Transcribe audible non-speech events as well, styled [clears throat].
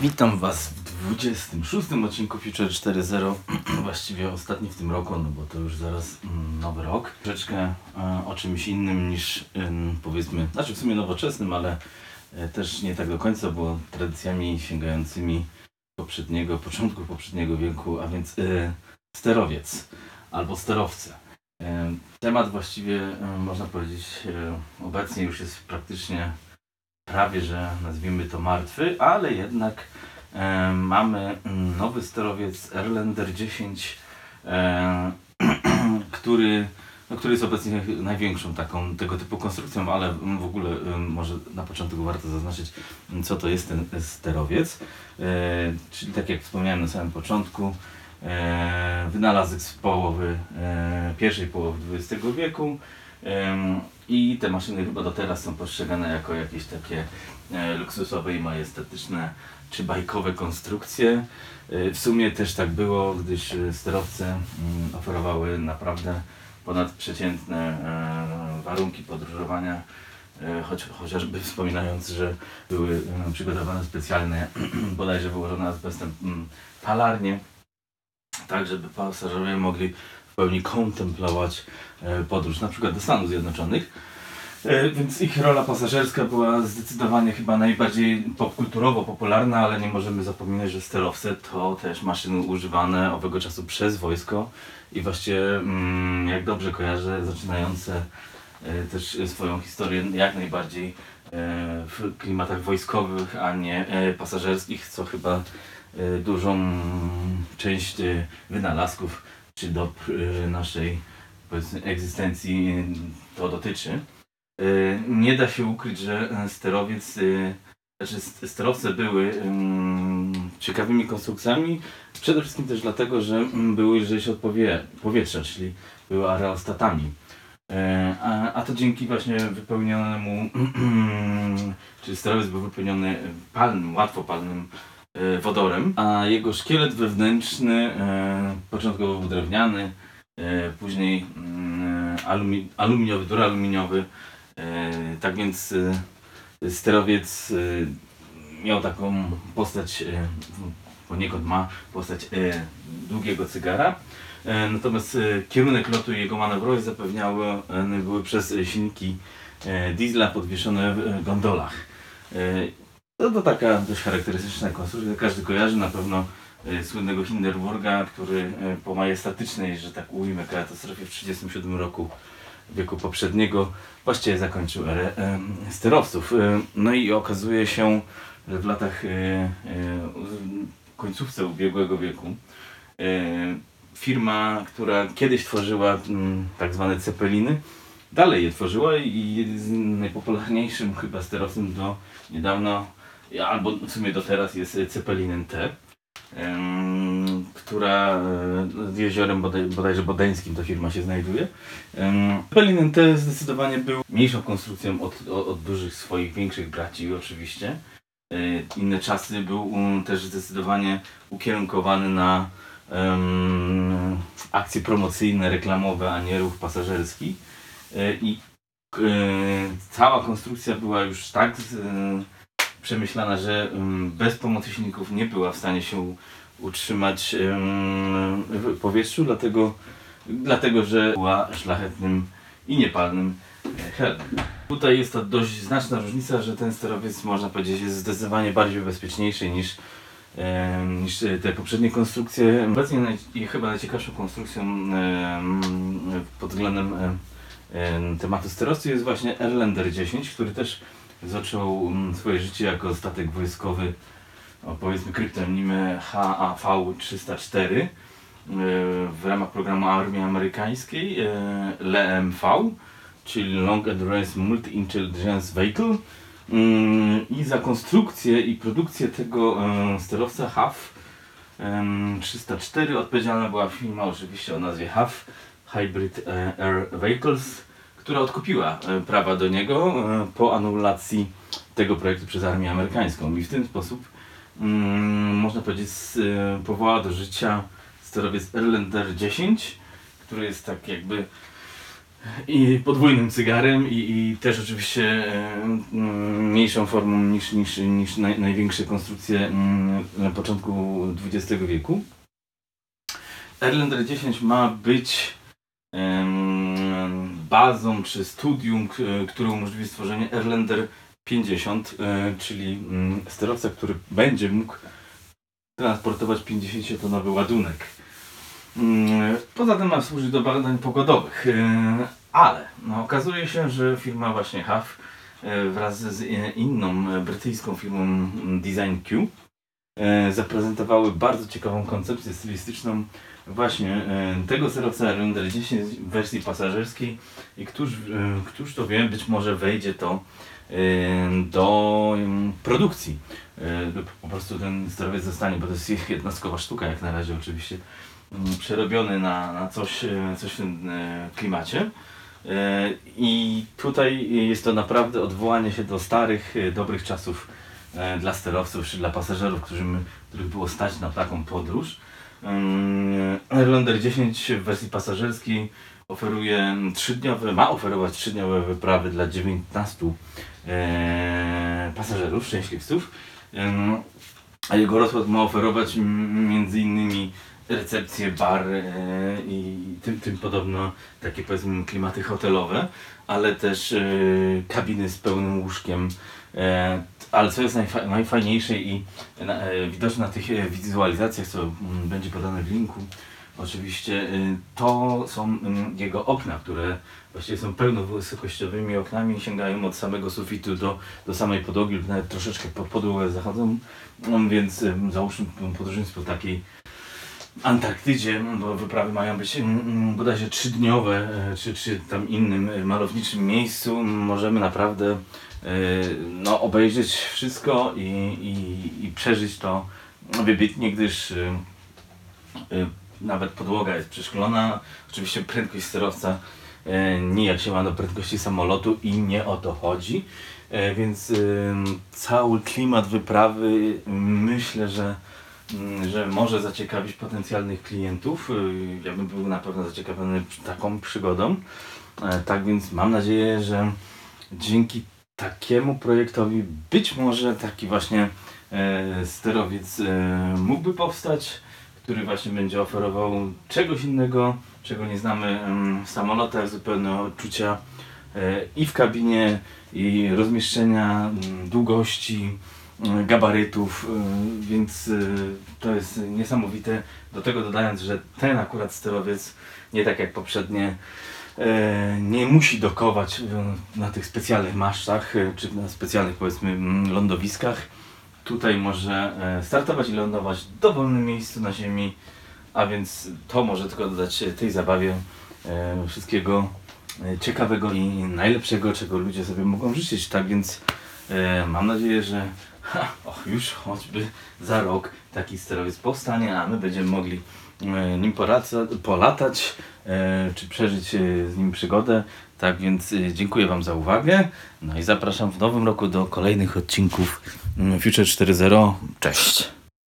Witam Was w 26 odcinku Future 4.0, [clears throat] właściwie ostatni w tym roku, no bo to już zaraz mm, nowy rok. Troszeczkę e, o czymś innym niż powiedzmy, znaczy w sumie nowoczesnym, ale e, też nie tak do końca, bo tradycjami sięgającymi poprzedniego, początku poprzedniego wieku, a więc e, sterowiec albo sterowce. E, temat właściwie można powiedzieć obecnie już jest praktycznie prawie, że nazwijmy to martwy, ale jednak e, mamy mm, nowy sterowiec Erlander 10, e, [clears throat] który, no, który jest obecnie największą taką tego typu konstrukcją, ale w ogóle mm, może na początku warto zaznaczyć, co to jest ten sterowiec. E, czyli tak jak wspomniałem na samym początku, e, wynalazek z połowy, e, pierwszej połowy XX wieku. I te maszyny chyba do teraz są postrzegane jako jakieś takie e, luksusowe i majestatyczne czy bajkowe konstrukcje. E, w sumie też tak było, gdyż e, sterowce mm, oferowały naprawdę ponadprzeciętne warunki podróżowania. Choć, chociażby wspominając, że były przygotowane specjalne, [clears throat] bodajże wyłożone azbestem mm, palarnie, tak żeby pasażerowie mogli w pełni kontemplować e, podróż, na przykład do Stanów Zjednoczonych. E, Więc ich rola pasażerska była zdecydowanie chyba najbardziej popkulturowo popularna, ale nie możemy zapominać, że sterowce to też maszyny używane owego czasu przez wojsko i właściwie, mm, jak dobrze kojarzę, zaczynające e, też swoją historię jak najbardziej w klimatach wojskowych, a nie pasażerskich, co chyba dużą mm, część e, wynalazków czy do e, naszej egzystencji to dotyczy. Nie da się ukryć, że sterowiec, znaczy st- sterowce były mm, ciekawymi konstrukcjami, przede wszystkim też dlatego, że mm, były lżejsze od powie- powietrza, czyli były aerostatami. A, a to dzięki właśnie wypełnionemu, [clears throat] czyli sterowiec był wypełniony palnym, łatwo palnym wodorem, a jego szkielet wewnętrzny, e, początkowo był drewniany, e, później mm, alumi, aluminiowy, duraluminiowy. E, tak więc e, sterowiec e, miał taką postać, e, poniekąd ma postać e, długiego cygara. E, Natomiast e, kierunek lotu i jego manewrowość zapewniały e, były przez e, silniki e, diesla podwieszone w e, gondolach. No to taka dość charakterystyczna konstrukcja. Każdy kojarzy na pewno e, słynnego Hindenburga, który e, po majestatycznej, że tak ujmę, katastrofie w 1937 roku wieku poprzedniego właściwie zakończył erę sterowców. E, No i okazuje się, że w latach końcówce ubiegłego wieku firma, która kiedyś tworzyła mm, tak zwane cepeliny, dalej je tworzyła i jest najpopularniejszym chyba sterowcem do niedawna, albo w sumie do teraz jest Cepelinem T, em, która e, nad jeziorem bodaj, bodajże bodeńskim ta firma się znajduje. T zdecydowanie był mniejszą konstrukcją od, od, dużych swoich większych braci oczywiście. E, Inne czasy był um, też zdecydowanie ukierunkowany na em, akcje promocyjne, reklamowe, a nie ruch pasażerski. E, I e, cała konstrukcja była już tak e, przemyślana, że em, bez pomocy silników nie była w stanie się utrzymać em, w powietrzu, dlatego, dlatego że była szlachetnym i niepalnym hełmem. Tutaj jest to dość znaczna różnica, że ten sterowiec można powiedzieć jest zdecydowanie bardziej bezpieczniejszy niż niż te poprzednie konstrukcje. Obecnie naj, chyba najciekawszą konstrukcją pod względem em, em, tematu sterowcy jest właśnie Erlander 10, który też zaczął mm, swoje życie jako statek wojskowy o powiedzmy kryptonimę HAV-304 e, w ramach programu Armii Amerykańskiej e, LMV, czyli Long Endurance Multi-Intelligence Vehicle. Mm, I za konstrukcję i produkcję tego e, sterowca HAV em, 304 odpowiedzialna była firma oczywiście o nazwie HAV Hybrid Air Vehicles, która odkupiła e, prawa do niego e, po anulacji tego projektu przez Armię Amerykańską. I w ten sposób mm, można powiedzieć e, powołała do życia sterowiec Erlander 10, który jest tak jakby i podwójnym cygarem i, i też oczywiście mm, mniejszą formą niż, niż, niż naj, największe konstrukcje mm, na początku XX wieku. Erlander 10 ma być em, bazą czy studium, które umożliwi stworzenie Erlander 50, e, czyli mm, sterowca, który będzie mógł transportować 50-tonowy ładunek. Mm, Poza tym ma służyć do badań pogodowych. E, Ale no, okazuje się, że firma właśnie HAF e, wraz z inną brytyjską firmą Design Q zaprezentowały bardzo ciekawą koncepcję stylistyczną właśnie e, tego sterowca Render 10 w wersji pasażerskiej i któż, e, któż to wie, być może wejdzie to e, do em, produkcji. E, Po prostu ten sterowiec zostanie, bo to jest jednostkowa sztuka jak na razie oczywiście, mm, przerobiony na, na coś, coś w tym klimacie. I tutaj jest to naprawdę odwołanie się do starych, dobrych czasów dla sterowców czy dla pasażerów, którzy, których było stać na taką podróż. Airlander 10 w wersji pasażerskiej oferuje trzydniowe, ma oferować trzydniowe wyprawy dla 19 e, pasażerów, szczęśliwców. Em, a jego rozkład ma oferować m, między innymi recepcje, bar e, i tym, tym podobno takie powiedzmy klimaty hotelowe, ale też e, kabiny z pełnym łóżkiem. E, ale co jest najfa najfajniejsze i widoczne na tych wizualizacjach, co mm, będzie podane w linku, oczywiście, to są mm, jego okna, które właściwie są pełnowysokościowymi oknami sięgają od samego sufitu do, do samej podłogi lub nawet troszeczkę pod podłogę zachodzą, Mm, więc załóżmy podróżując po takiej Antarktydzie, bo wyprawy mają być mm, mm, bodajże trzydniowe, e, czy, czy tam innym e, malowniczym miejscu, możemy naprawdę e, no, obejrzeć wszystko i, i, i przeżyć to wybitnie, gdyż nawet podłoga jest przeszklona. Oczywiście prędkość sterowca nijak się ma do prędkości samolotu i nie o to chodzi. Więc cały klimat wyprawy myślę, że, że może zaciekawić potencjalnych klientów. Y, Ja bym był na pewno zaciekawiony taką przygodą. E, Tak więc mam nadzieję, że dzięki takiemu projektowi być może taki właśnie e, sterowiec e, mógłby powstać, który właśnie będzie oferował czegoś innego, czego nie znamy em, w samolotach, zupełne odczucia i w kabinie, i rozmieszczenia, m, długości, gabarytów, e, więc e, to jest niesamowite. Do tego dodając, że ten akurat sterowiec, nie tak jak poprzednie, e, nie musi dokować na tych specjalnych masztach, czy na specjalnych powiedzmy m, lądowiskach. Tutaj może e, startować i lądować w dowolnym miejscu na ziemi, a więc to może tylko dodać tej zabawie e, wszystkiego e, ciekawego i najlepszego, czego ludzie sobie mogą życzyć. Tak więc mam nadzieję, że ha, och, już choćby za rok taki sterowiec powstanie, a my będziemy mogli e, nim polatać, e, czy przeżyć e, z nim przygodę. Tak więc dziękuję Wam za uwagę. No i zapraszam w nowym roku do kolejnych odcinków mm, Future 4.0. Cześć!